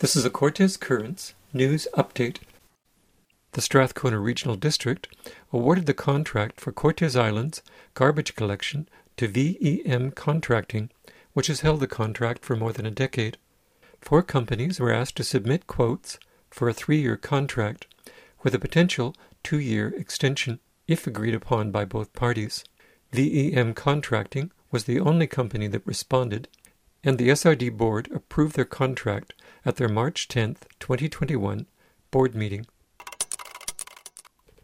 This is a Cortes Currents news update. The Strathcona Regional District awarded the contract for Cortes Islands garbage collection to VEM Contracting, which has held the contract for more than a decade. Four companies were asked to submit quotes for a three year contract with a potential two year extension if agreed upon by both parties. VEM Contracting was the only company that responded and the SRD board approved their contract at their March 10, 2021 board meeting.